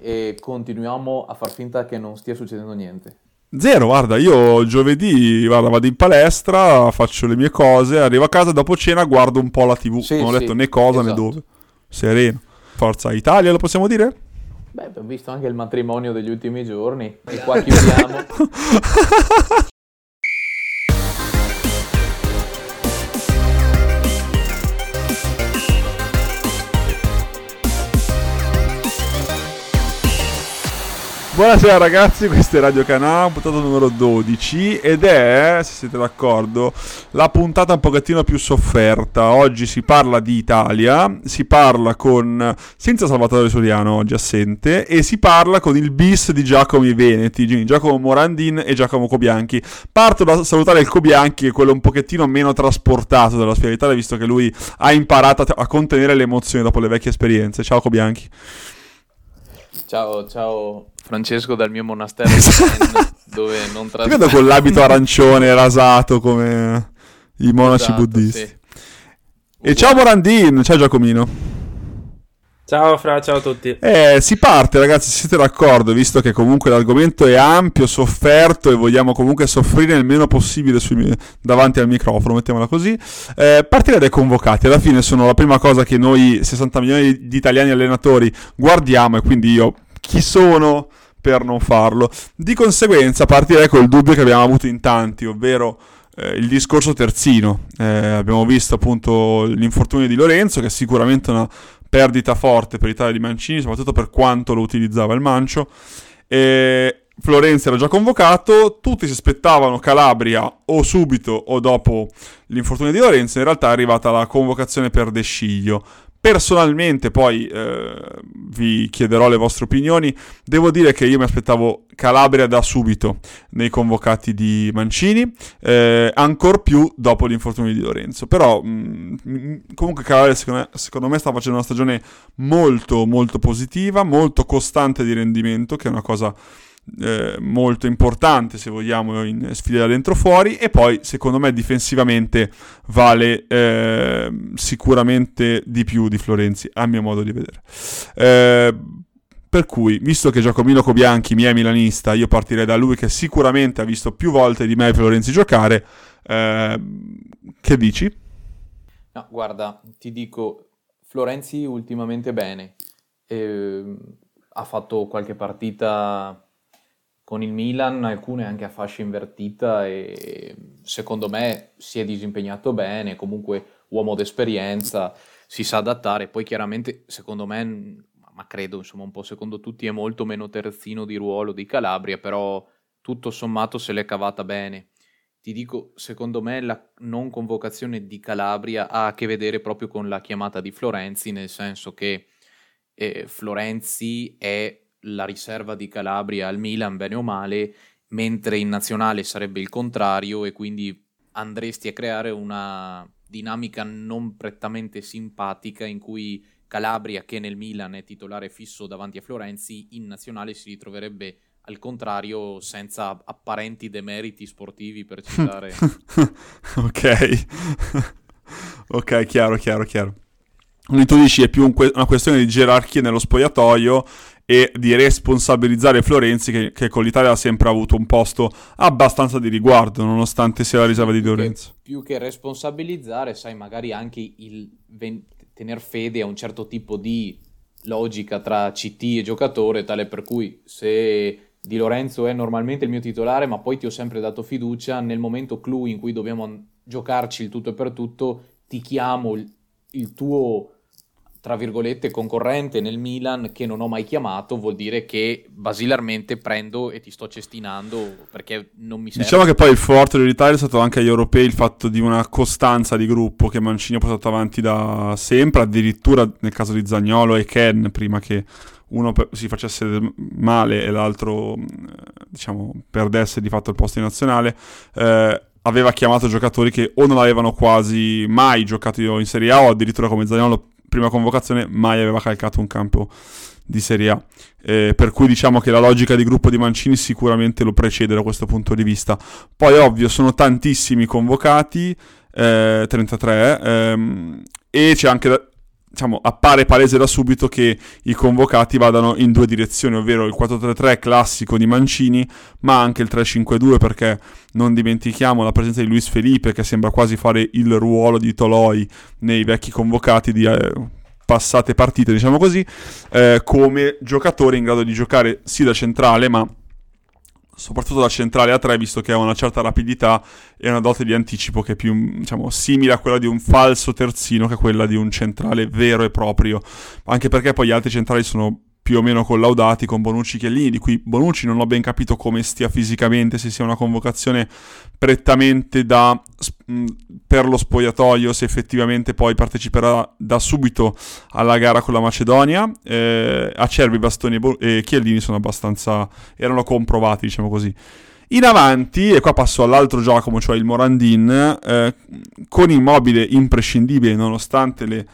e continuiamo a far finta che non stia succedendo niente. Zero, guarda, io giovedì guarda, vado in palestra, faccio le mie cose, arrivo a casa dopo cena, guardo un po' la TV. Sì, non ho sì, detto né cosa esatto. né dove. Sereno. Forza Italia, lo possiamo dire? Beh, abbiamo visto anche il matrimonio degli ultimi giorni e qua chiudiamo. Buonasera ragazzi, questo è Radio Canà, puntata numero 12 ed è, se siete d'accordo, la puntata un pochettino più sofferta. Oggi si parla di Italia, si parla con, senza Salvatore Soliano oggi assente, e si parla con il bis di Giacomo I Veneti, quindi Giacomo Morandin e Giacomo Cobianchi. Parto da salutare il Cobianchi, che è quello un pochettino meno trasportato dalla sfera d'Italia, visto che lui ha imparato a contenere le emozioni dopo le vecchie esperienze. Ciao Cobianchi. Ciao, ciao Francesco dal mio monastero zen, dove non Ti vedo con l'abito arancione rasato come i monaci Esatto, buddisti. sì. E ciao Morandin, ciao Giacomino. Ciao Fra, ciao a tutti. Eh, si parte ragazzi, se siete d'accordo, visto che comunque l'argomento è ampio, sofferto e vogliamo comunque soffrire il meno possibile sui- davanti al microfono, mettiamola così. Eh, partirei dai convocati, alla fine sono la prima cosa che noi 60 milioni di italiani allenatori guardiamo e quindi io chi sono per non farlo. Di conseguenza partirei col dubbio che abbiamo avuto in tanti, ovvero eh, il discorso terzino. Eh, abbiamo visto appunto l'infortunio di Lorenzo, che è sicuramente una perdita forte per l'Italia di Mancini, soprattutto per quanto lo utilizzava il Mancio. E Florenzi era già convocato, tutti si aspettavano Calabria o subito o dopo l'infortunio di Lorenzo, in realtà è arrivata la convocazione per De Sciglio. Personalmente, poi eh, vi chiederò le vostre opinioni. Devo dire che io mi aspettavo Calabria da subito nei convocati di Mancini, eh, ancor più dopo l'infortunio di Lorenzo. Però, mh, mh, comunque, Calabria secondo me, secondo me sta facendo una stagione molto, molto positiva, molto costante di rendimento, che è una cosa eh, molto importante se vogliamo in sfide da dentro fuori e poi secondo me difensivamente vale eh, sicuramente di più di Florenzi a mio modo di vedere Eh, per cui visto che Giacomino Cobianchi mi è milanista io partirei da lui che sicuramente ha visto più volte di me Florenzi giocare Eh, che dici? No, guarda, ti dico, Florenzi ultimamente bene. Ehm, ha fatto qualche partita con il Milan, alcune anche a fascia invertita e secondo me si è disimpegnato bene, comunque uomo d'esperienza, si sa adattare, poi chiaramente secondo me, ma credo insomma un po' secondo tutti, è molto meno terzino di ruolo di Calabria, però tutto sommato se l'è cavata bene. Ti dico, secondo me la non convocazione di Calabria ha a che vedere proprio con la chiamata di Florenzi, nel senso che eh, Florenzi è la riserva di Calabria al Milan, bene o male, mentre in nazionale sarebbe il contrario e quindi andresti a creare una dinamica non prettamente simpatica in cui Calabria, che nel Milan è titolare fisso davanti a Florenzi, in nazionale si ritroverebbe al contrario senza apparenti demeriti sportivi per citare ok. Ok chiaro chiaro chiaro. Quindi tu dici è più un que- una questione di gerarchia nello spogliatoio e di responsabilizzare Florenzi che, che con l'Italia ha sempre avuto un posto abbastanza di riguardo nonostante sia la riserva di Lorenzo. più che responsabilizzare, sai, magari anche il ven- tener fede a un certo tipo di logica tra CT e giocatore, tale per cui se Di Lorenzo è normalmente il mio titolare, ma poi ti ho sempre dato fiducia, nel momento clou in cui dobbiamo giocarci il tutto e per tutto, ti chiamo il, il tuo tra virgolette concorrente nel Milan che non ho mai chiamato, vuol dire che basilarmente prendo e ti sto cestinando perché non mi serve. Diciamo che poi il forte dell'Italia è stato anche agli europei il fatto di una costanza di gruppo che Mancini ha portato avanti da sempre, addirittura nel caso di Zagnolo e Ken, prima che uno si facesse male e l'altro mh, diciamo perdesse di fatto il posto in nazionale. eh, aveva chiamato giocatori che o non avevano quasi mai giocato in Serie A o addirittura come Zagnolo prima convocazione mai aveva calcato un campo di Serie A. Eh, per cui diciamo che la logica di gruppo di Mancini sicuramente lo precede da questo punto di vista. Poi ovvio sono tantissimi convocati, eh, 33, ehm, e c'è anche da, diciamo, appare palese da subito che i convocati vadano in due direzioni, ovvero il 4-3-3 classico di Mancini, ma anche il 3-5-2 perché non dimentichiamo la presenza di Luis Felipe che sembra quasi fare il ruolo di Toloi nei vecchi convocati di eh, passate partite, diciamo così, eh, come giocatore in grado di giocare sì da centrale, ma soprattutto da centrale a 3, visto che ha una certa rapidità e una dote di anticipo che è più diciamo, simile a quella di un falso terzino che a quella di un centrale vero e proprio. Anche perché poi gli altri centrali sono più o meno collaudati con Bonucci Chiellini, di cui Bonucci non ho ben capito come stia fisicamente, se sia una convocazione prettamente da, per lo spogliatoio, se effettivamente poi parteciperà da subito alla gara con la Macedonia. Eh, Acerbi, Bastoni e, e Chiellini sono abbastanza, erano comprovati, diciamo così. In avanti, e qua passo all'altro Giacomo, cioè il Morandin, eh, con immobile imprescindibile nonostante le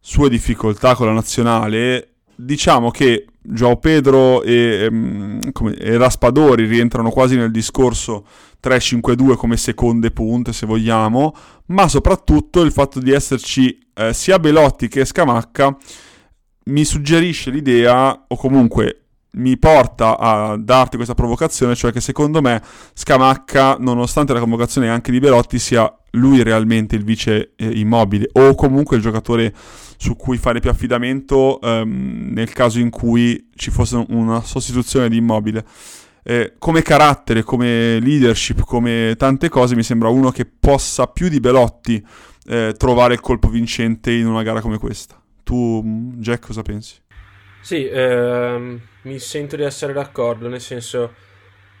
sue difficoltà con la nazionale, diciamo che Joao Pedro e, um, come, e, Raspadori rientrano quasi nel discorso 3-5-2 come seconde punte se vogliamo, ma soprattutto il fatto di esserci eh, sia Belotti che Scamacca mi suggerisce l'idea, o comunque mi porta a darti questa provocazione, cioè che secondo me Scamacca, nonostante la convocazione anche di Belotti, sia lui realmente il vice eh, immobile o comunque il giocatore su cui fare più affidamento ehm, nel caso in cui ci fosse una sostituzione di immobile. Eh, come carattere, come leadership, come tante cose, mi sembra uno che possa più di Belotti eh, trovare il colpo vincente in una gara come questa. Tu, Jack, cosa pensi? Sì, ehm, mi sento di essere d'accordo, nel senso,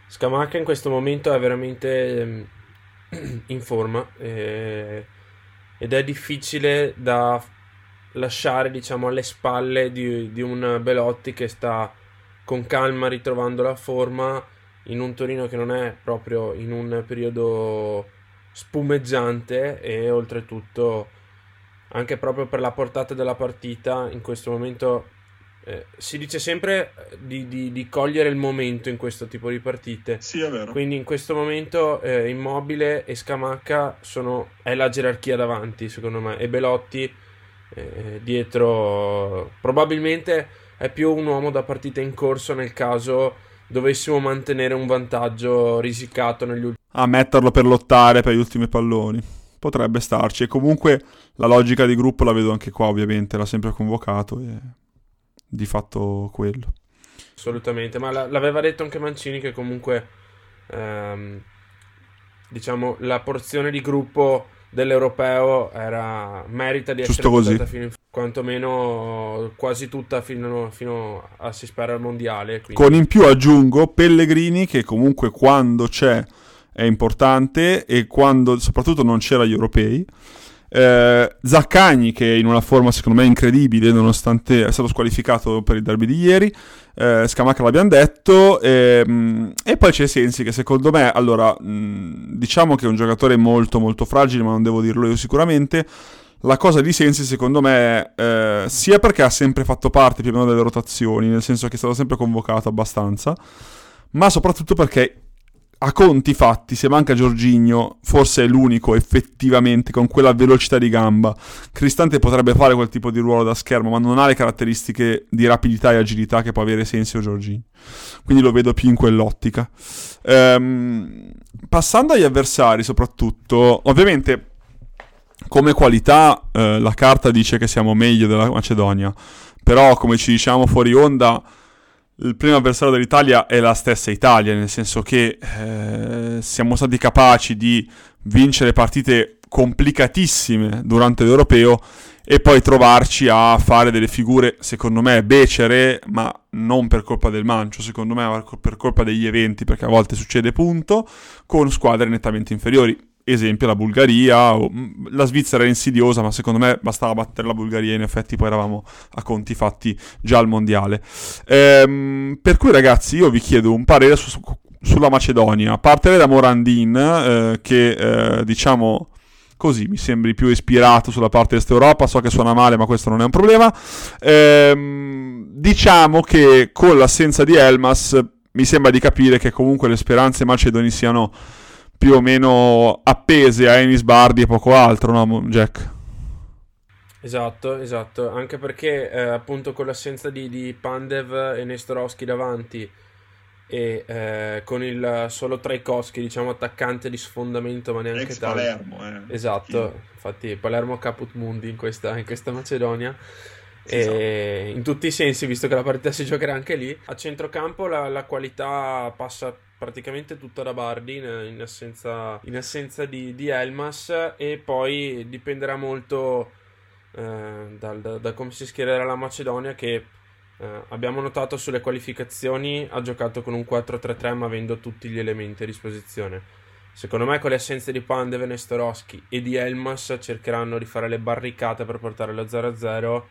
Scamacca in questo momento è veramente ehm, in forma eh, ed è difficile da lasciare diciamo alle spalle di, di un Belotti che sta con calma ritrovando la forma in un Torino che non è proprio in un periodo spumeggiante e oltretutto anche proprio per la portata della partita in questo momento eh, si dice sempre di, di, di, cogliere il momento in questo tipo di partite. Sì, è vero. Quindi in questo momento eh, Immobile e Scamacca sono, è la gerarchia davanti, secondo me, e Belotti eh, dietro probabilmente è più un uomo da partita in corso nel caso dovessimo mantenere un vantaggio risicato negli ultimi a metterlo per lottare per gli ultimi palloni potrebbe starci e comunque la logica di gruppo la vedo anche qua ovviamente l'ha sempre convocato e di fatto quello assolutamente ma l'aveva detto anche Mancini che comunque ehm, diciamo la porzione di gruppo dell'europeo era, merita di essere portata fino in quantomeno quasi tutta fino, fino, a si spera al mondiale. Quindi. Con in più aggiungo Pellegrini che comunque quando c'è è importante e quando soprattutto non c'era agli europei. Eh, Zaccagni che è in una forma secondo me incredibile nonostante è stato squalificato per il derby di ieri eh, Scamacca l'abbiamo detto, ehm, e poi c'è Sensi che secondo me, allora, mh, diciamo che è un giocatore molto molto fragile, ma non devo dirlo io sicuramente. La cosa di Sensi secondo me eh, sia perché ha sempre fatto parte più o meno delle rotazioni, nel senso che è stato sempre convocato abbastanza, ma soprattutto perché a conti fatti, se manca Giorginio, forse è l'unico effettivamente con quella velocità di gamba. Cristante potrebbe fare quel tipo di ruolo da schermo, ma non ha le caratteristiche di rapidità e agilità che può avere Sensi o Giorginio. Quindi lo vedo più in quell'ottica. Ehm, passando agli avversari, soprattutto, ovviamente come qualità eh, la carta dice che siamo meglio della Macedonia, però come ci diciamo fuori onda il primo avversario dell'Italia è la stessa Italia, nel senso che eh, siamo stati capaci di vincere partite complicatissime durante l'Europeo e poi trovarci a fare delle figure, secondo me, becere, ma non per colpa del mancio, secondo me per colpa degli eventi, perché a volte succede punto, con squadre nettamente inferiori esempio la Bulgaria, mm, la Svizzera è insidiosa, ma secondo me bastava battere la Bulgaria, in effetti poi eravamo a conti fatti già al mondiale. Ehm, per cui ragazzi io vi chiedo un parere su, sulla Macedonia, a parte da Morandin, eh, che eh, diciamo così mi sembri più ispirato sulla parte est Europa, so che suona male ma questo non è un problema. Ehm, diciamo che con l'assenza di Elmas mi sembra di capire che comunque le speranze macedoni siano più o meno appese a Enis Bardi e poco altro, no, Jack? Esatto, esatto, anche perché eh, appunto con l'assenza di, di Pandev e Nestorowski davanti e eh, con il solo Traikowski, diciamo attaccante di sfondamento, ma neanche Ex tanto. Palermo, eh. Esatto, infatti Palermo caput mundi in questa, in questa Macedonia. E esatto. in tutti i sensi, visto che la partita si giocherà anche lì. A centrocampo la, la qualità passa praticamente tutta da Bardi in, in assenza, in assenza di, di Elmas e poi dipenderà molto eh, dal- da, da come si schiererà la Macedonia che eh, abbiamo notato sulle qualificazioni ha giocato con un 4-3-3 ma avendo tutti gli elementi a disposizione. Secondo me con le assenze di Pandev, Nestorowski e di Elmas cercheranno di fare le barricate per portare lo 0-0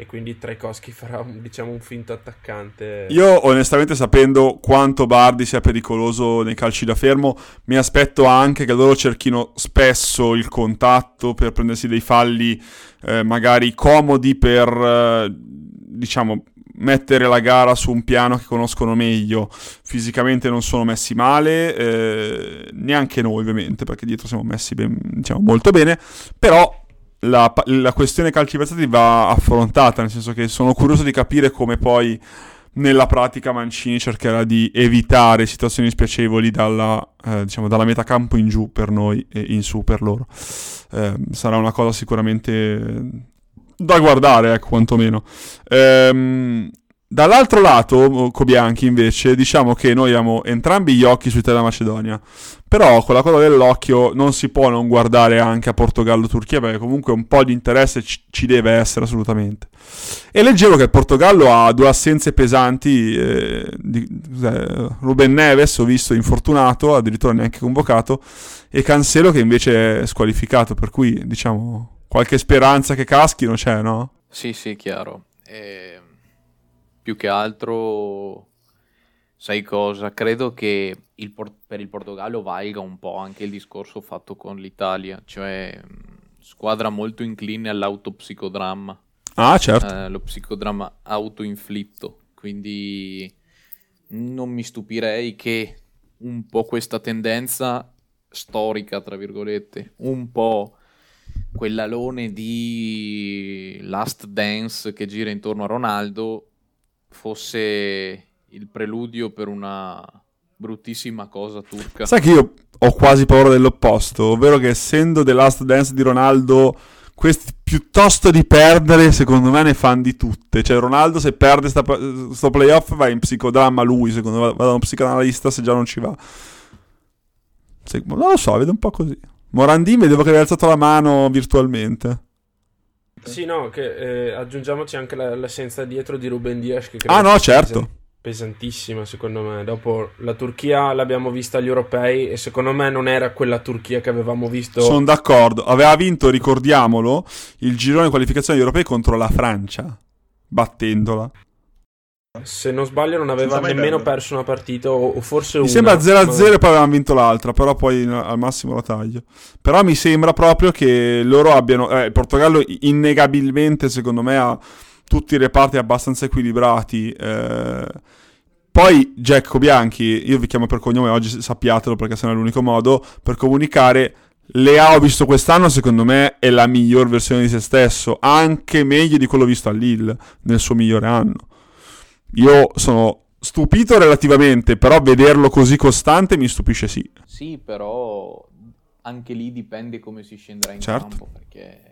e quindi Traikowski farà diciamo un finto attaccante. Io onestamente sapendo quanto Bardi sia pericoloso nei calci da fermo, mi aspetto anche che loro cerchino spesso il contatto per prendersi dei falli eh, magari comodi per, eh, diciamo, mettere la gara su un piano che conoscono meglio. Fisicamente non sono messi male, eh, neanche noi ovviamente, perché dietro siamo messi ben- diciamo, molto bene, però la, la questione calci versati va affrontata, nel senso che sono curioso di capire come poi nella pratica Mancini cercherà di evitare situazioni spiacevoli dalla, eh, diciamo, dalla metà campo in giù per noi e in su per loro. Eh, sarà una cosa sicuramente da guardare, ecco, quantomeno. Ehm, dall'altro lato, Cobianchi, invece, diciamo che noi abbiamo entrambi gli occhi sull'Italia Macedonia. Però con la coda dell'occhio non si può non guardare anche a Portogallo-Turchia, perché comunque un po' di interesse ci, deve essere assolutamente. E leggevo che il Portogallo ha due assenze pesanti. eh, di- cos'è? Ruben Neves, ho visto infortunato, addirittura neanche convocato, e Cancelo che invece è squalificato. Per cui, diciamo, qualche speranza che caschino c'è, no? Sì, sì, chiaro. E più che altro, sai cosa? Credo che il Por- per il Portogallo valga un po' anche il discorso fatto con l'Italia, cioè mh, squadra molto incline all'autopsicodramma, Ah, certo. eh, lo psicodramma autoinflitto, quindi non mi stupirei che un po' questa tendenza storica, tra virgolette, un po' quell'alone di Last Dance che gira intorno a Ronaldo fosse il preludio per una bruttissima cosa turca. Sai che io ho quasi paura dell'opposto, ovvero che essendo The Last Dance di Ronaldo, questi piuttosto di perdere, secondo me ne fanno di tutte. Cioè, Ronaldo se perde sta, sto playoff va in psicodramma lui, secondo me, va da un psicanalista se già non ci va. Se- non lo so, vedo un po' così. Morandin vedevo che aveva alzato la mano virtualmente. Sì, no, che eh, aggiungiamoci anche la- l'assenza dietro di Ruben Dias che credo Ah no, sia certo. Pesa- pesantissima secondo me. Dopo la Turchia l'abbiamo vista agli europei e secondo me non era quella Turchia che avevamo visto. Sono d'accordo. Aveva vinto, ricordiamolo, il girone di qualificazione agli europei contro la Francia, battendola. Se non sbaglio non aveva nemmeno perdere. perso una partita o, o forse Mi una. sembra 0-0 ma- e poi avevano vinto l'altra, però poi al massimo la taglio. Però mi sembra proprio che loro abbiano... eh, il Portogallo innegabilmente, secondo me, ha tutti i reparti abbastanza equilibrati. eh. Poi Jack Bianchi, io vi chiamo per cognome oggi, sappiatelo perché se no è l'unico modo, per comunicare... Leao visto quest'anno, secondo me, è la miglior versione di se stesso, anche meglio di quello visto a Lille nel suo migliore anno. Io sono stupito relativamente, però vederlo così costante mi stupisce sì. Sì, però anche lì dipende come si scenderà in Certo. campo, perché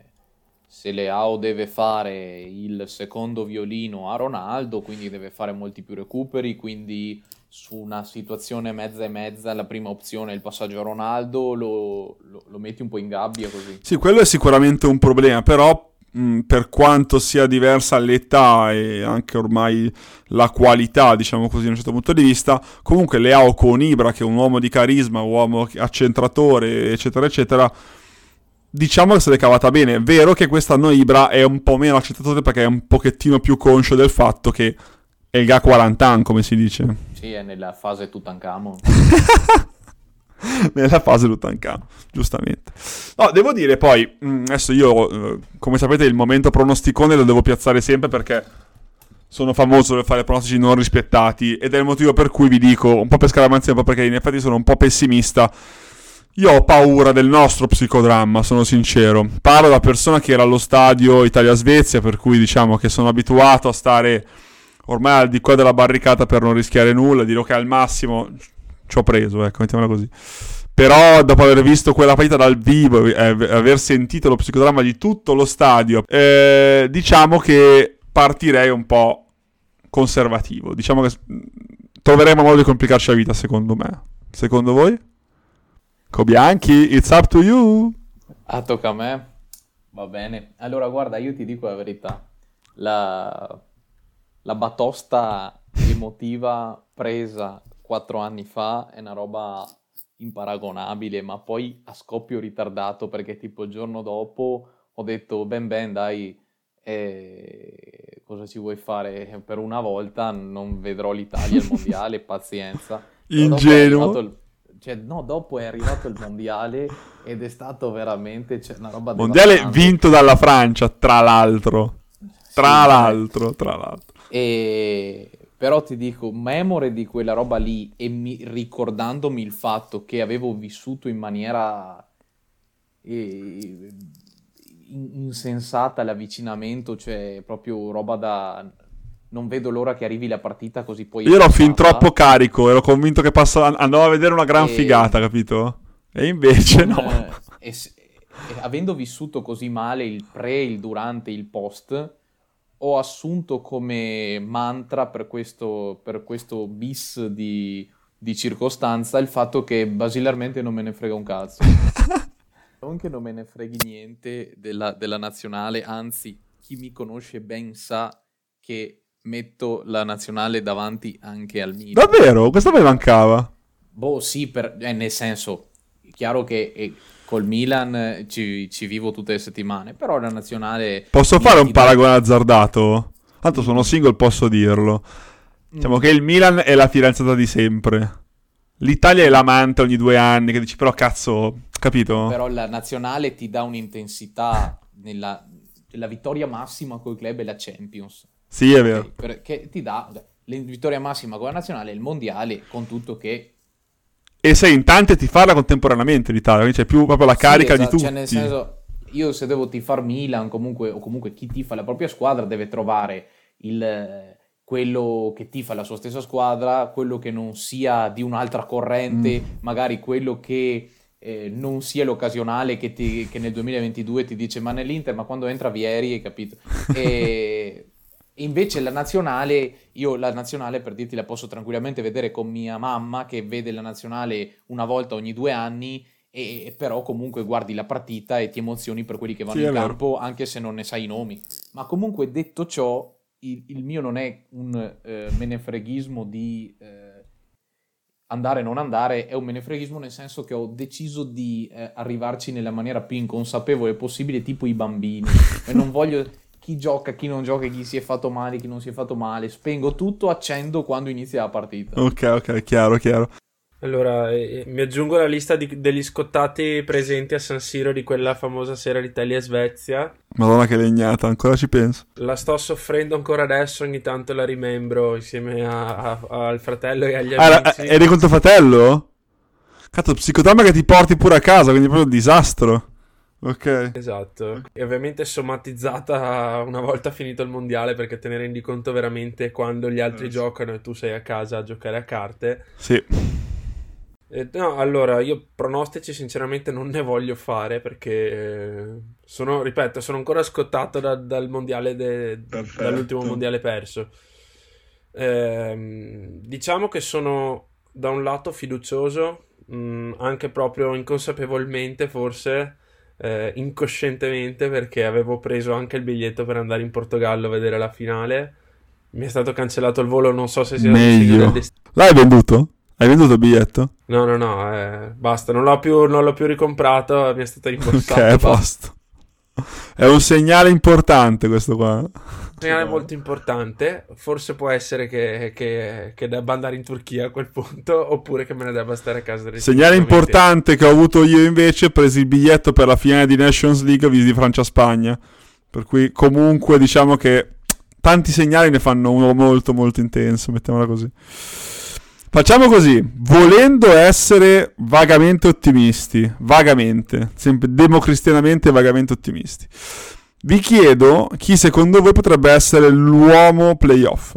se Leao deve fare il secondo violino a Ronaldo, quindi deve fare molti più recuperi, quindi su una situazione mezza e mezza la prima opzione è il passaggio a Ronaldo, lo, lo- lo metti un po' in gabbia così. Sì, quello è sicuramente un problema, però mh, per quanto sia diversa l'età e anche ormai la qualità, diciamo così, da un certo punto di vista, comunque Leao con Ibra, che è un uomo di carisma, uomo accentratore, eccetera, eccetera, diciamo che se l'è cavata bene. È vero che quest'anno Ibra è un po' meno accentratore perché è un pochettino più conscio del fatto che è il ga 40 anni, come si dice. Sì, è nella fase Tutankhamon. nella fase Tutankhamon, giustamente. No, devo dire poi, mh, adesso io, eh, come sapete, il momento pronosticone lo devo piazzare sempre perché sono famoso per fare pronostici non rispettati ed è il motivo per cui vi dico, un po' per scaramanzia, un po' perché in effetti sono un po' pessimista. Io ho paura del nostro psicodramma, sono sincero. Parlo da persona che era allo stadio Italia-Svezia, per cui diciamo che sono abituato a stare ormai al di qua della barricata per non rischiare nulla, dire ok al massimo ci ho preso, ecco, mettiamola così. Però dopo aver visto quella partita dal vivo e aver sentito lo psicodramma di tutto lo stadio, eh, diciamo che partirei un po' conservativo. Diciamo che troveremo modo di complicarci la vita, secondo me. Secondo voi? Cobianchi, it's up to you. Ah, tocca a me. Va bene. Allora, guarda, io ti dico la verità. La, la batosta emotiva presa quattro anni fa è una roba imparagonabile, ma poi a scoppio ritardato perché tipo il giorno dopo ho detto ben ben dai, eh, cosa ci vuoi fare per una volta, non vedrò l'Italia al mondiale, pazienza. Ingenuo. Cioè, no, dopo è arrivato il mondiale ed è stato veramente cioè, una roba Mondiale vinto dalla Francia, tra l'altro. Tra sì, l'altro, tra l'altro. E... Però ti dico, memore di quella roba lì e mi... ricordandomi il fatto che avevo vissuto in maniera eh, insensata l'avvicinamento, cioè proprio roba da non vedo l'ora che arrivi la partita così poi... Io ero fin troppo carico, ero convinto che passa... andavo a vedere una gran e... figata, capito? E invece no. E, e, avendo vissuto così male il pre, il durante, il post, ho assunto come mantra per questo, per questo bis di, di circostanza il fatto che basilarmente non me ne frega un cazzo. non che non me ne freghi niente della, della nazionale, anzi, chi mi conosce ben sa che metto la nazionale davanti anche al Milan. Davvero? Questo mi mancava. Boh, sì, per, eh, nel senso, chiaro che eh, col Milan ci, ci, vivo tutte le settimane, però la nazionale... Posso fare un paragone azzardato? Tanto sono single, posso dirlo. Diciamo mm. che il Milan è la fidanzata di sempre. L'Italia è l'amante ogni due anni, che dici però cazzo, capito? Però la nazionale ti dà un'intensità nella... La vittoria massima col club è la Champions. Sì, è vero. Perché ti dà la vittoria massima con la nazionale, il mondiale, con tutto che... E sei in tante ti farla contemporaneamente l'Italia, quindi c'è più proprio la carica sì, esatto. di tutti. Cioè, nel senso, io se devo tifar Milan, comunque, o comunque chi tifa la propria squadra deve trovare il, quello che tifa la sua stessa squadra, quello che non sia di un'altra corrente, mm. magari quello che eh, non sia l'occasionale che, ti, che, nel 2022 ti dice ma nell'Inter, ma quando entra Vieri, hai capito? E Invece la nazionale, io la nazionale per dirti la posso tranquillamente vedere con mia mamma che vede la nazionale una volta ogni due anni e però comunque guardi la partita e ti emozioni per quelli che vanno sì, in campo anche se non ne sai i nomi. Ma comunque detto ciò, il, il mio non è un eh, menefreghismo di eh, andare o non andare, è un menefreghismo nel senso che ho deciso di eh, arrivarci nella maniera più inconsapevole possibile, tipo i bambini. e non voglio chi gioca, chi non gioca, chi si è fatto male, chi non si è fatto male. Spengo tutto, accendo quando inizia la partita. Ok, ok, chiaro, chiaro. Allora, eh, mi aggiungo alla lista di, degli scottati presenti a San Siro di quella famosa sera d'Italia-Svezia. Madonna che legnata, ancora ci penso. La sto soffrendo ancora adesso, ogni tanto la rimembro insieme a, a, al fratello e agli ah, amici. eri con tuo fratello? Cazzo, psicodramma che ti porti pure a casa, quindi proprio un disastro. Ok. Esatto. E ovviamente somatizzata una volta finito il mondiale perché te ne rendi conto veramente quando gli altri eh, giocano e tu sei a casa a giocare a carte. Sì. Eh, no, allora, io pronostici sinceramente non ne voglio fare perché sono, ripeto, sono ancora scottato da, dal mondiale de, dall'ultimo mondiale perso. Eh, diciamo che sono da un lato fiducioso, mh, mm, anche proprio inconsapevolmente forse, eh, incoscientemente perché avevo preso anche il biglietto per andare in Portogallo a vedere la finale. Mi è stato cancellato il volo, non so se sia meglio. Dest- L'hai venduto? Hai venduto il biglietto? No, no, no, eh, basta, non l'ho, più, non l'ho più ricomprato, mi è stato rimborsato. ok, posto. È un segnale importante questo qua. Un segnale molto importante. Forse può essere che, che, che, debba andare in Turchia a quel punto, oppure che me ne debba stare a casa. Segnale importante che ho avuto io invece: preso il biglietto per la finale di Nations League di Francia-Spagna. Per cui, comunque, diciamo che tanti segnali ne fanno uno molto, molto intenso. Mettiamola così. Facciamo così, volendo essere vagamente ottimisti, vagamente, sempre democristianamente vagamente ottimisti. Vi chiedo chi secondo voi potrebbe essere l'uomo playoff,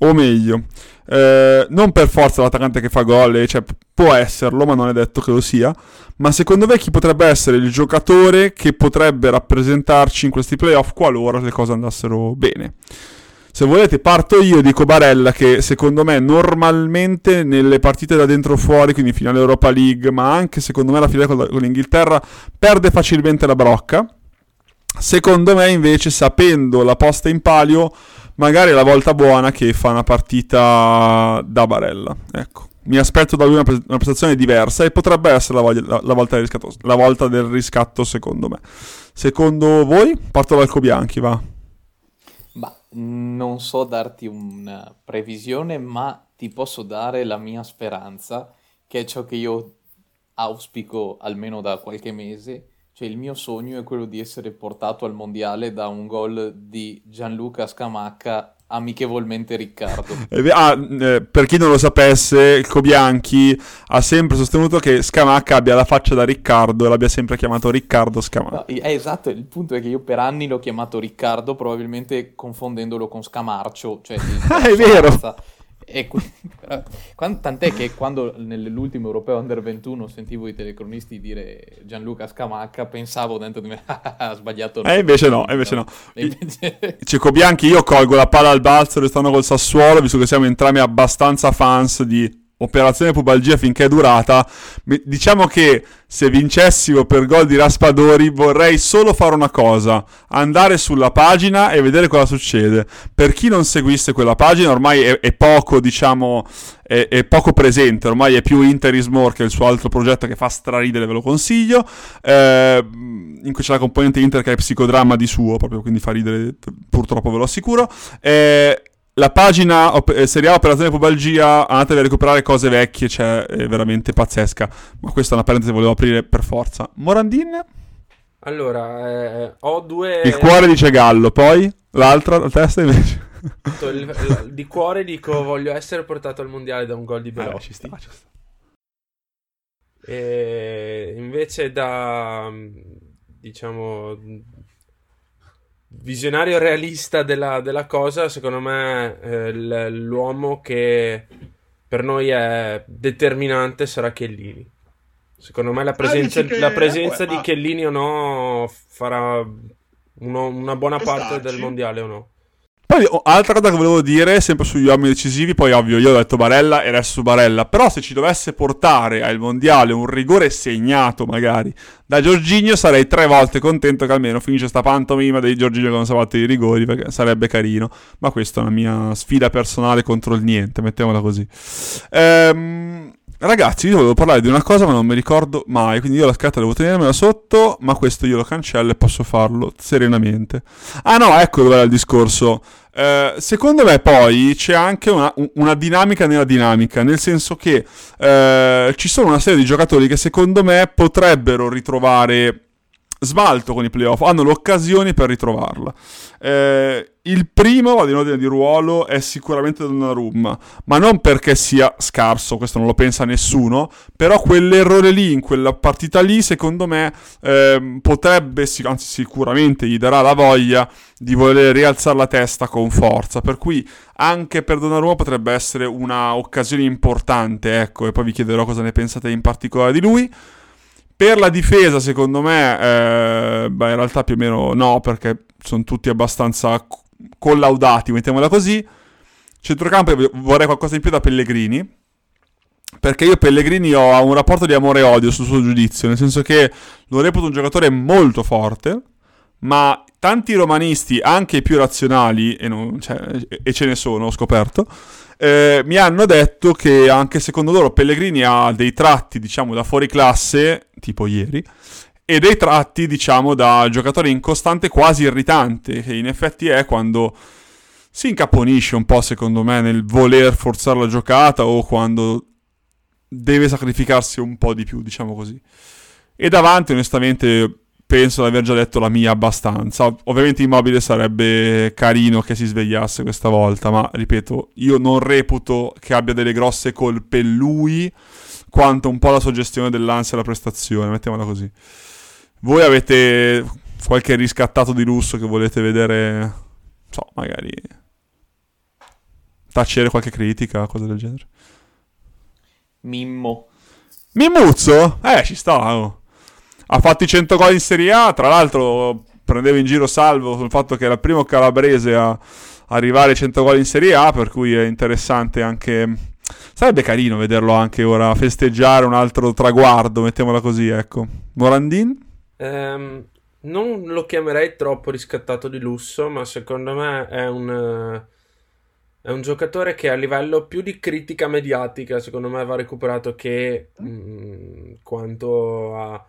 o meglio, eh, non per forza l'attaccante che fa gol, cioè può esserlo, ma non è detto che lo sia. Ma secondo me chi potrebbe essere il giocatore che potrebbe rappresentarci in questi playoff qualora le cose andassero bene? Se volete parto io, dico Barella che secondo me normalmente nelle partite da dentro fuori, quindi finale Europa League, ma anche secondo me la finale con, l'Inghilterra, perde facilmente la brocca. Secondo me invece sapendo la posta in palio magari è la volta buona che fa una partita da Barella. Ecco. Mi aspetto da lui una, una prestazione diversa e potrebbe essere la, voglia, la, la, volta riscatto, la, volta del riscatto, secondo me. Secondo voi? Parto dal Cobianchi, va. Non so darti una previsione, ma ti posso dare la mia speranza, che è ciò che io auspico almeno da qualche mese, cioè il mio sogno è quello di essere portato al mondiale da un gol di Gianluca Scamacca amichevolmente Riccardo. ah, eh, per chi non lo sapesse, il Cobianchi ha sempre sostenuto che Scamacca abbia la faccia da Riccardo e l'abbia sempre chiamato Riccardo Scamacca. No, è esatto, il punto è che io per anni l'ho chiamato Riccardo, probabilmente confondendolo con Scamarcio, cioè ah, è vero. E quando, tant'è che quando nell'ultimo europeo under 21 sentivo i telecronisti dire Gianluca Scamacca, pensavo dentro di me, ah, ha sbagliato. E invece no, e invece no. Invece... Cecco Bianchi, io colgo la palla al balzo restando col Sassuolo, visto che siamo entrambi abbastanza fans di operazione pubalgia finché è durata. Diciamo che se vincessimo per gol di Raspadori vorrei solo fare una cosa, andare sulla pagina e vedere cosa succede. Per chi non seguisse quella pagina ormai è, è poco, diciamo, è, è, poco presente, ormai è più Interismore che il suo altro progetto che fa straridere, ve lo consiglio. Eh, in cui c'è la componente Inter che è psicodramma di suo, proprio quindi fa ridere, purtroppo ve lo assicuro. Eh, la pagina op- eh, seriale Operazione Pubalgia, andatevi a recuperare cose vecchie, cioè è veramente pazzesca. Ma questa è una parentesi che volevo aprire per forza. Morandin? Allora, eh, ho due... Il cuore dice Gallo, poi l'altra, la testa invece... Il, di cuore dico voglio essere portato al mondiale da un gol di Belotti. Eh, ci sta, ci sta. E invece da diciamo visionario realista della, della cosa, secondo me eh, l'uomo che per noi è determinante sarà Chiellini. Secondo me la ah, presenza, ah, che... la presenza eh, di Chiellini o no farà uno, una buona parte del mondiale o no. Poi, oh, altra cosa che volevo dire, sempre sugli uomini decisivi, poi ovvio, io ho detto Barella e su Barella, però se ci dovesse portare al mondiale un rigore segnato magari da Giorginio sarei tre volte contento che almeno finisce sta pantomima dei Giorginio che non sa battere i rigori, perché sarebbe carino, ma questa è una mia sfida personale contro il niente, mettiamola così. Ehm... Ragazzi, io volevo parlare di una cosa ma non mi ricordo mai, quindi io la scarta devo tenermela sotto, ma questo io lo cancello e posso farlo serenamente. Ah no, ecco dove era il discorso. Eh, secondo me poi c'è anche una, una, dinamica nella dinamica, nel senso che eh, ci sono una serie di giocatori che secondo me potrebbero ritrovare smalto con i playoff, hanno l'occasione per ritrovarla. Eh, il primo, vado in ordine di ruolo, è sicuramente Donnarumma, ma non perché sia scarso, questo non lo pensa nessuno, però quell'errore lì, in quella partita lì, secondo me eh, potrebbe, anzi sicuramente gli darà la voglia di voler rialzare la testa con forza, per cui anche per Donnarumma potrebbe essere un'occasione importante, ecco, e poi vi chiederò cosa ne pensate in particolare di lui. Per la difesa, secondo me, eh, beh, in realtà più o meno no, perché sono tutti abbastanza collaudati, mettiamola così. Centrocampo vorrei qualcosa in più da Pellegrini. Perché io Pellegrini ho un rapporto di amore e odio sul suo giudizio, nel senso che lo reputo un giocatore molto forte, ma tanti romanisti, anche i più razionali, e, non, cioè, e ce ne sono, ho scoperto, eh, mi hanno detto che anche secondo loro Pellegrini ha dei tratti, diciamo, da fuori classe, tipo ieri, e dei tratti, diciamo, da giocatore incostante quasi irritante, che in effetti è quando si incaponisce un po', secondo me, nel voler forzare la giocata o quando deve sacrificarsi un po' di più, diciamo così. E davanti, onestamente, penso di aver già detto la mia abbastanza. Ovviamente Immobile sarebbe carino che si svegliasse questa volta, ma ripeto, io non reputo che abbia delle grosse colpe lui, quanto un po' la suggestione dell'ansia alla prestazione, mettiamola così. Voi avete qualche riscattato di lusso che volete vedere, non so, magari tacere qualche critica, cose del genere? Mimmo. Mimuzzo? Eh, ci sta. Oh. Ha fatto i 100 gol in Serie A. Tra l'altro, prendevo in giro Salvo sul fatto che era il primo calabrese a arrivare ai 100 gol in Serie A. Per cui è interessante anche. Sarebbe carino vederlo anche ora festeggiare un altro traguardo, mettiamola così, ecco. Morandin? Um, non lo chiamerei troppo riscattato di lusso, ma secondo me è un è un giocatore che a livello più di critica mediatica, secondo me, va recuperato che mh, mm, quanto a,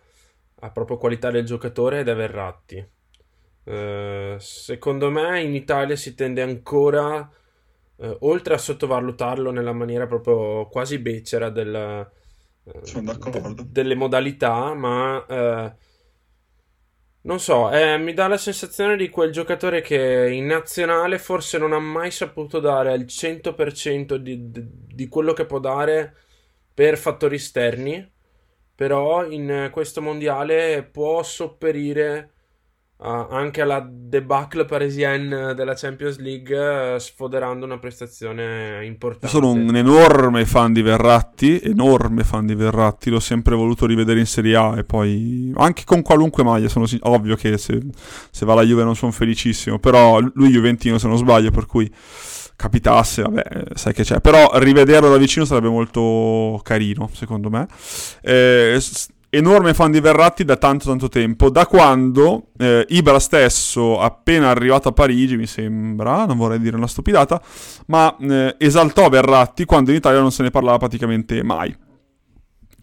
a, proprio qualità del giocatore ed è Verratti. Uh, secondo me in Italia si tende ancora, uh, oltre a sottovalutarlo nella maniera proprio quasi becera del, uh, de- delle modalità, ma non so, eh, mi dà la sensazione di quel giocatore che in nazionale forse non ha mai saputo dare al 100% di, di, di quello che può dare per fattori esterni, però in questo mondiale può sopperire Uh, anche alla debacle parisienne della Champions League, uh, sfoderando una prestazione importante. Io sono un enorme fan di Verratti, enorme fan di Verratti, l'ho sempre voluto rivedere in Serie A e poi anche con qualunque maglia, sono sin- ovvio che se, se va alla Juve non sono felicissimo, però lui Juventino se non sbaglio, per cui capitasse, vabbè, sai che c'è. Però rivederlo da vicino sarebbe molto carino, secondo me. Eh, enorme fan di Verratti da tanto tanto tempo, da quando eh, Ibra stesso, appena arrivato a Parigi, mi sembra, non vorrei dire una stupidata, ma eh, esaltò Verratti quando in Italia non se ne parlava praticamente mai.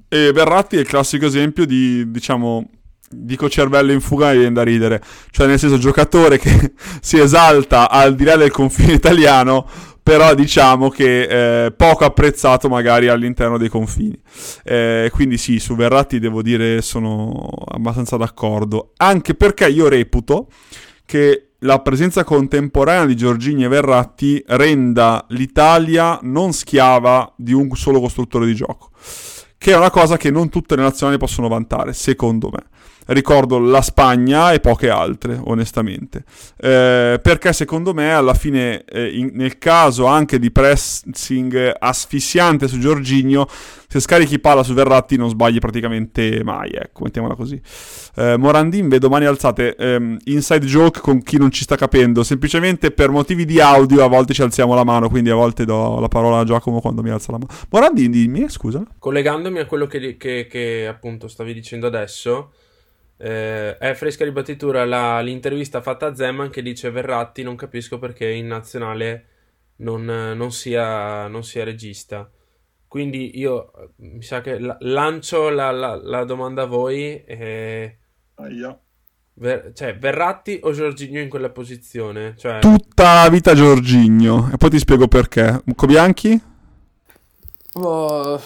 E Verratti è il classico esempio di, diciamo, dico cervello in fuga e viene da ridere, cioè nel senso giocatore che si esalta al di là del confine italiano però diciamo che eh, poco apprezzato magari all'interno dei confini. Eh, quindi sì, su Verratti devo dire sono abbastanza d'accordo, anche perché io reputo che la presenza contemporanea di Giorgini e Verratti renda l'Italia non schiava di un solo costruttore di gioco, che è una cosa che non tutte le nazionali possono vantare, secondo me ricordo la Spagna e poche altre, onestamente. Eh, perché secondo me alla fine, eh, in, nel caso anche di pressing asfissiante su Giorginio, se scarichi palla su Verratti non sbagli praticamente mai, ecco, mettiamola così. Eh, Morandin, vedo mani alzate, ehm, inside joke con chi non ci sta capendo, semplicemente per motivi di audio a volte ci alziamo la mano, quindi a volte do la parola a Giacomo quando mi alza la mano. Morandin, dimmi, scusa. Collegandomi a quello che, che, che appunto stavi dicendo adesso, eh, è fresca di battitura la, l'intervista fatta a Zeman che dice Verratti non capisco perché in nazionale non, non, sia, non sia, regista. Quindi io mi sa che la, lancio la, la, domanda a voi. E... Ver, cioè, Verratti o Giorginio in quella posizione? Cioè... Tutta la vita Giorginio. E poi ti spiego perché. Cobianchi? Oh,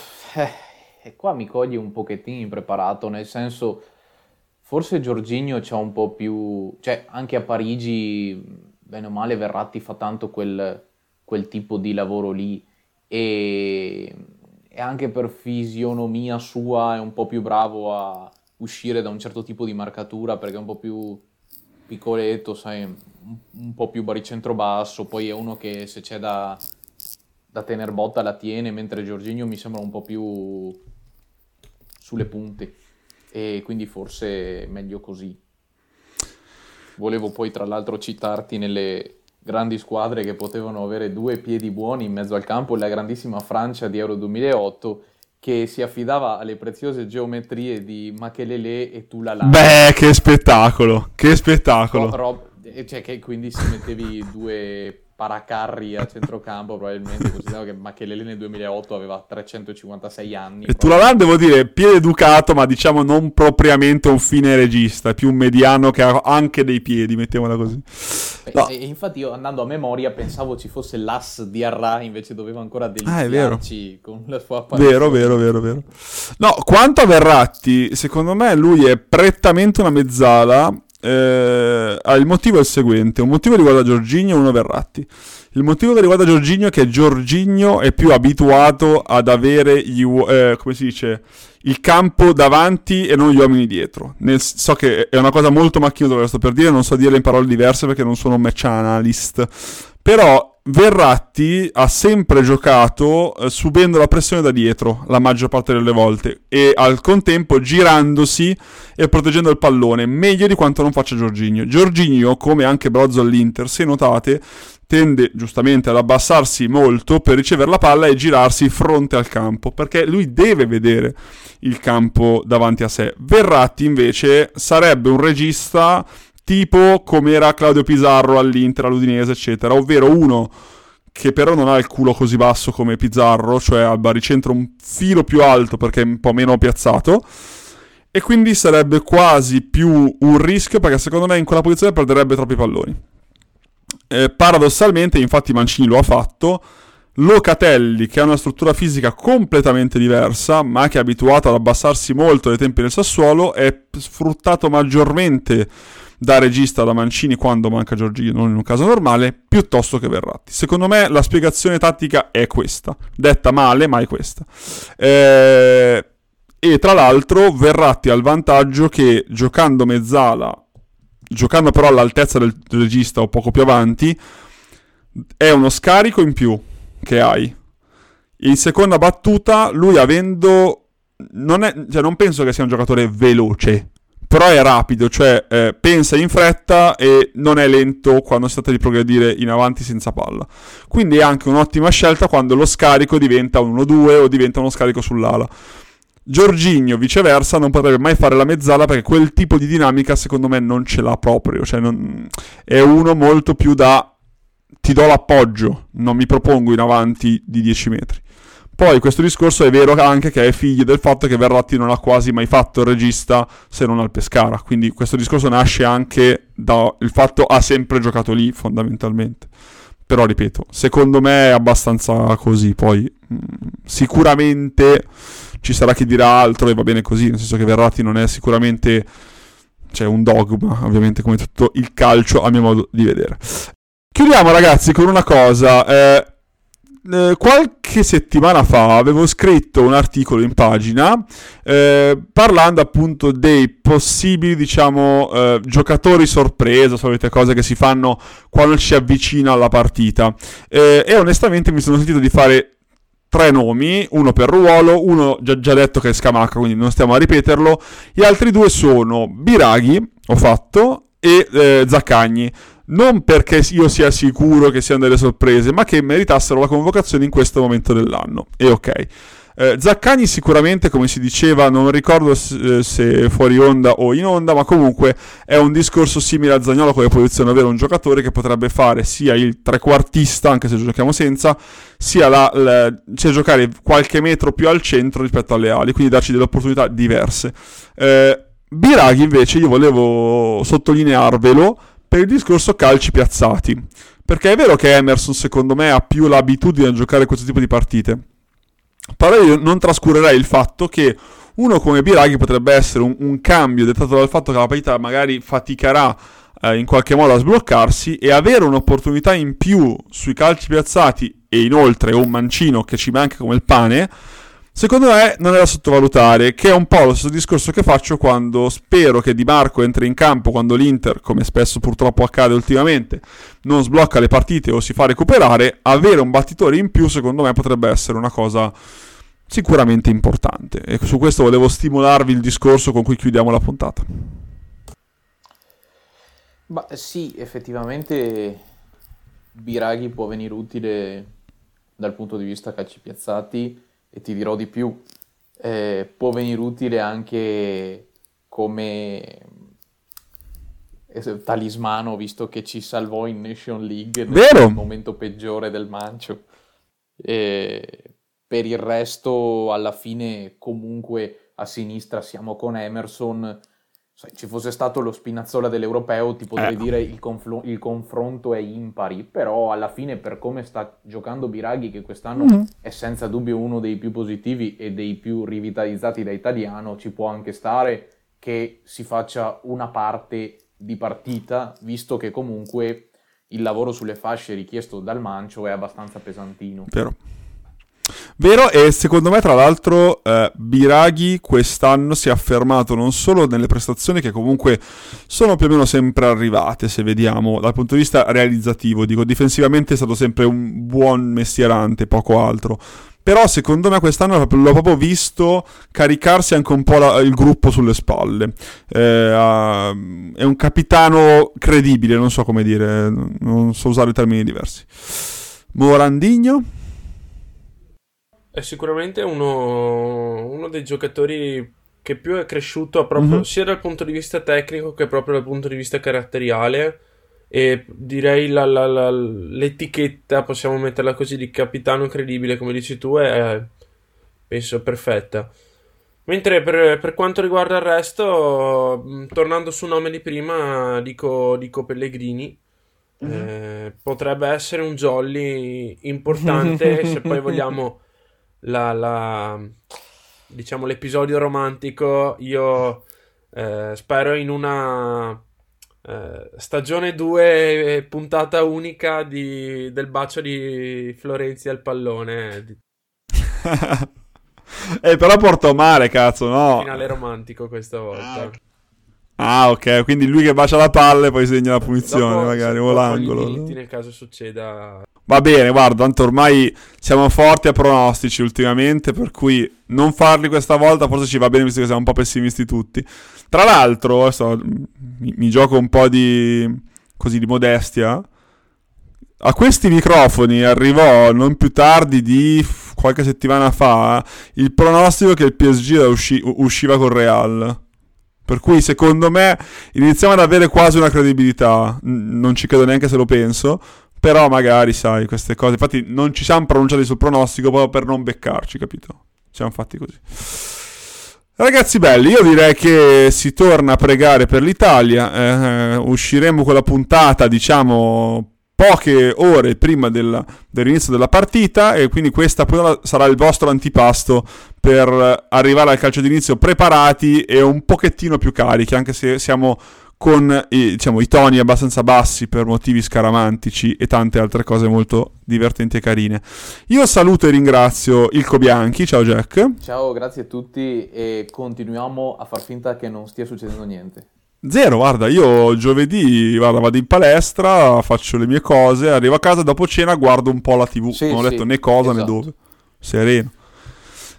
eh, qua mi cogli un pochettino impreparato, nel senso Forse Giorginio c'ha un po' più... cioè anche a Parigi, bene o male, Verratti fa tanto quel, quel tipo di lavoro lì e... e anche per fisionomia sua è un po' più bravo a uscire da un certo tipo di marcatura perché è un po' più piccoletto, sai, un, un po' più baricentro basso, poi è uno che se c'è da, da tener botta la tiene, mentre Giorginio mi sembra un po' più sulle punte e quindi forse meglio così. Volevo poi tra l'altro citarti nelle grandi squadre che potevano avere due piedi buoni in mezzo al campo, la grandissima Francia di Euro 2008 che si affidava alle preziose geometrie di Machelele e Tulala. Beh, che spettacolo, che spettacolo. Rob, cioè che quindi si mettevi due paracarri a centrocampo probabilmente, considerando che Machelele nel 2008 aveva 356 anni. E Tulalan devo dire, piede educato, ma diciamo non propriamente un fine regista, più un mediano che ha anche dei piedi, mettiamola così. No. E, e, infatti io andando a memoria pensavo ci fosse l'as di Arra, invece dovevo ancora deliziarci ah, con la sua apparizione. Vero, vero, vero, vero. No, quanto a Verratti, secondo me lui è prettamente una mezzala eh, il motivo è il seguente: un motivo riguarda Giorginio e uno Verratti. Il motivo che riguarda Giorginio è che Giorginio è più abituato ad avere gli, eh, dice, il campo davanti e non gli uomini dietro. Nel, so che è una cosa molto macchinosa che sto per dire, non so dirle in parole diverse perché non sono un match analyst. Però Verratti ha sempre giocato eh, subendo la pressione da dietro la maggior parte delle volte e al contempo girandosi e proteggendo il pallone meglio di quanto non faccia Giorginio. Giorginio, come anche Brozzo all'Inter, se notate, tende giustamente ad abbassarsi molto per ricevere la palla e girarsi fronte al campo perché lui deve vedere il campo davanti a sé. Verratti invece sarebbe un regista tipo come era Claudio Pizarro all'Inter, all'Udinese, eccetera, ovvero uno che però non ha il culo così basso come Pizarro, cioè al baricentro un filo più alto perché è un po' meno piazzato. E quindi sarebbe quasi più un rischio perché secondo me in quella posizione perderebbe troppi palloni. Eh, paradossalmente, infatti Mancini lo ha fatto, Locatelli, che ha una struttura fisica completamente diversa, ma che è abituato ad abbassarsi molto dai tempi del Sassuolo, è sfruttato maggiormente da regista da Mancini quando manca Giorgino, in un caso normale, piuttosto che Verratti. Secondo me la spiegazione tattica è questa, detta male, ma è questa. Eh, e tra l'altro Verratti ha il vantaggio che giocando mezzala, giocando però all'altezza del regista o poco più avanti, è uno scarico in più che hai. In seconda battuta, lui avendo... Non, è, cioè non penso che sia un giocatore veloce, però è rapido, cioè eh, pensa in fretta e non è lento quando si tratta di progredire in avanti senza palla. Quindi è anche un'ottima scelta quando lo scarico diventa un 1-2 o diventa uno scarico sull'ala. Giorginio, viceversa, non potrebbe mai fare la mezzala perché quel tipo di dinamica secondo me non ce l'ha proprio. Cioè non... È uno molto più da ti do l'appoggio, non mi propongo in avanti di 10 metri. Poi questo discorso è vero anche che è figlio del fatto che Verratti non ha quasi mai fatto il regista se non al Pescara, quindi questo discorso nasce anche dal fatto ha sempre giocato lì fondamentalmente. Però ripeto, secondo me è abbastanza così, poi mh, mm, sicuramente ci sarà chi dirà altro e va bene così, nel senso che Verratti non è sicuramente cioè un dogma, ovviamente come tutto il calcio a mio modo di vedere. Chiudiamo ragazzi con una cosa, eh, eh, qualche settimana fa avevo scritto un articolo in pagina eh, parlando appunto dei possibili, diciamo, eh, giocatori sorpresa, solite cose che si fanno quando ci avvicina alla partita. Eh, e onestamente mi sono sentito di fare tre nomi, uno per ruolo, uno già, già detto che è Scamacca, quindi non stiamo a ripeterlo. Gli altri due sono Biraghi, ho fatto, e eh, Zaccagni non perché io sia sicuro che siano delle sorprese, ma che meritassero la convocazione in questo momento dell'anno. E ok. Eh, Zaccagni sicuramente, come si diceva, non ricordo se, eh, se fuori onda o in onda, ma comunque è un discorso simile a Zagnolo come posizione, ovvero un giocatore che potrebbe fare sia il trequartista, anche se giochiamo senza, sia la, la, cioè giocare qualche metro più al centro rispetto alle ali, quindi darci delle opportunità diverse. Eh, Biraghi invece io volevo sottolinearvelo per il discorso calci piazzati. Perché è vero che Emerson, secondo me, ha più l'abitudine a giocare questo tipo di partite. Però io non trascurerei il fatto che uno come Biraghi potrebbe essere un, un cambio dettato dal fatto che la partita magari faticherà eh, in qualche modo a sbloccarsi e avere un'opportunità in più sui calci piazzati e inoltre un mancino che ci manca come il pane Secondo me non è da sottovalutare, che è un po' lo stesso discorso che faccio quando spero che Di Marco entri in campo quando l'Inter, come spesso purtroppo accade ultimamente, non sblocca le partite o si fa recuperare, avere un battitore in più secondo me potrebbe essere una cosa sicuramente importante. E su questo volevo stimolarvi il discorso con cui chiudiamo la puntata. Ma sì, effettivamente Biraghi può venire utile dal punto di vista calci piazzati e ti dirò di più, eh, può venire utile anche come talismano visto che ci salvò in Nation League nel Vero. momento peggiore del mancio. E per il resto, alla fine, comunque a sinistra siamo con Emerson. Se ci fosse stato lo Spinazzola dell'Europeo, ti potrei Eh. dire il, conflo- il confronto è impari, però alla fine, per come sta giocando Biraghi, che quest'anno Mhm. è senza dubbio uno dei più positivi e dei più rivitalizzati da italiano, ci può anche stare che si faccia una parte di partita, visto che comunque il lavoro sulle fasce richiesto dal Mancio è abbastanza pesantino. Vero. Vero, e secondo me, tra l'altro, eh, Biraghi quest'anno si è affermato non solo nelle prestazioni che comunque sono più o meno sempre arrivate, se vediamo dal punto di vista realizzativo, dico difensivamente è stato sempre un buon mestierante, poco altro. Però secondo me quest'anno l'ho proprio visto caricarsi anche un po' la- il gruppo sulle spalle. Eh, è un capitano credibile, non so come dire, non so usare termini diversi. Morandigno? È sicuramente uno, uno dei giocatori che più è cresciuto proprio Mhm. sia dal punto di vista tecnico che proprio dal punto di vista caratteriale. E direi la- la- la- l'etichetta, possiamo metterla così, di capitano credibile, come dici tu, è penso perfetta. Mentre per, per quanto riguarda il resto, mh, tornando sul nome di prima, dico, dico Pellegrini. Eh, potrebbe essere un jolly importante se poi vogliamo la, la- diciamo l'episodio romantico io eh, spero in una eh, stagione 2 puntata unica di- del bacio di Florenzi al pallone eh, però porto male, cazzo, no? finale romantico questa volta Ah, ok, quindi lui che bacia la palla e poi segna la punizione, Dopo- magari, o l'angolo. nel caso succeda Va bene, guarda, tanto ormai siamo forti a pronostici ultimamente, per cui non farli questa volta forse ci va bene visto che siamo un po' pessimisti tutti. Tra l'altro, adesso mi, mi gioco un po' di così di modestia. A questi microfoni arrivò non più tardi di qualche settimana fa il pronostico che il PSG usci- usciva con Real. Per cui secondo me iniziamo ad avere quasi una credibilità. Non ci credo neanche se lo penso. Però magari, sai, queste cose. Infatti non ci siamo pronunciati sul pronostico proprio per non beccarci, capito? Ci siamo fatti così. Ragazzi belli, io direi che si torna a pregare per l'Italia. eh, usciremo con la puntata, diciamo, poche ore prima del- dell'inizio della partita. E quindi questa sarà il vostro antipasto per arrivare al calcio d'inizio preparati e un pochettino più carichi, anche se siamo con i, diciamo, i toni abbastanza bassi per motivi scaramantici e tante altre cose molto divertenti e carine. Io saluto e ringrazio Ilco Bianchi, ciao Jack. Ciao, grazie a tutti e continuiamo a far finta che non stia succedendo niente. Zero, guarda, io giovedì guarda, vado in palestra, faccio le mie cose, arrivo a casa dopo cena guardo un po' la tv, Sì, non ho sì, letto né cosa né esatto. dove, sereno.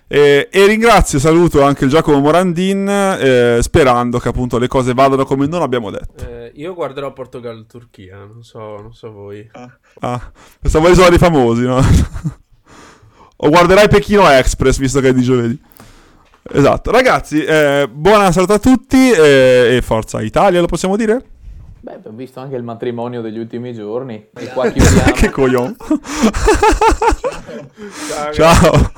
E, e ringrazio, saluto anche il Giacomo Morandin, eh, sperando che appunto le cose vadano come non abbiamo detto. Eh, io guarderò Portogallo-Turchia non so, non so voi Ah, pensavo ai soldi famosi, no? o guarderai Pechino Express, visto che è di giovedì. Esatto, ragazzi, eh, buona serata a tutti eh, e forza Italia, lo possiamo dire? Beh, abbiamo visto anche il matrimonio degli ultimi giorni e qua chiudiamo. che coglione. Ciao, Ciao.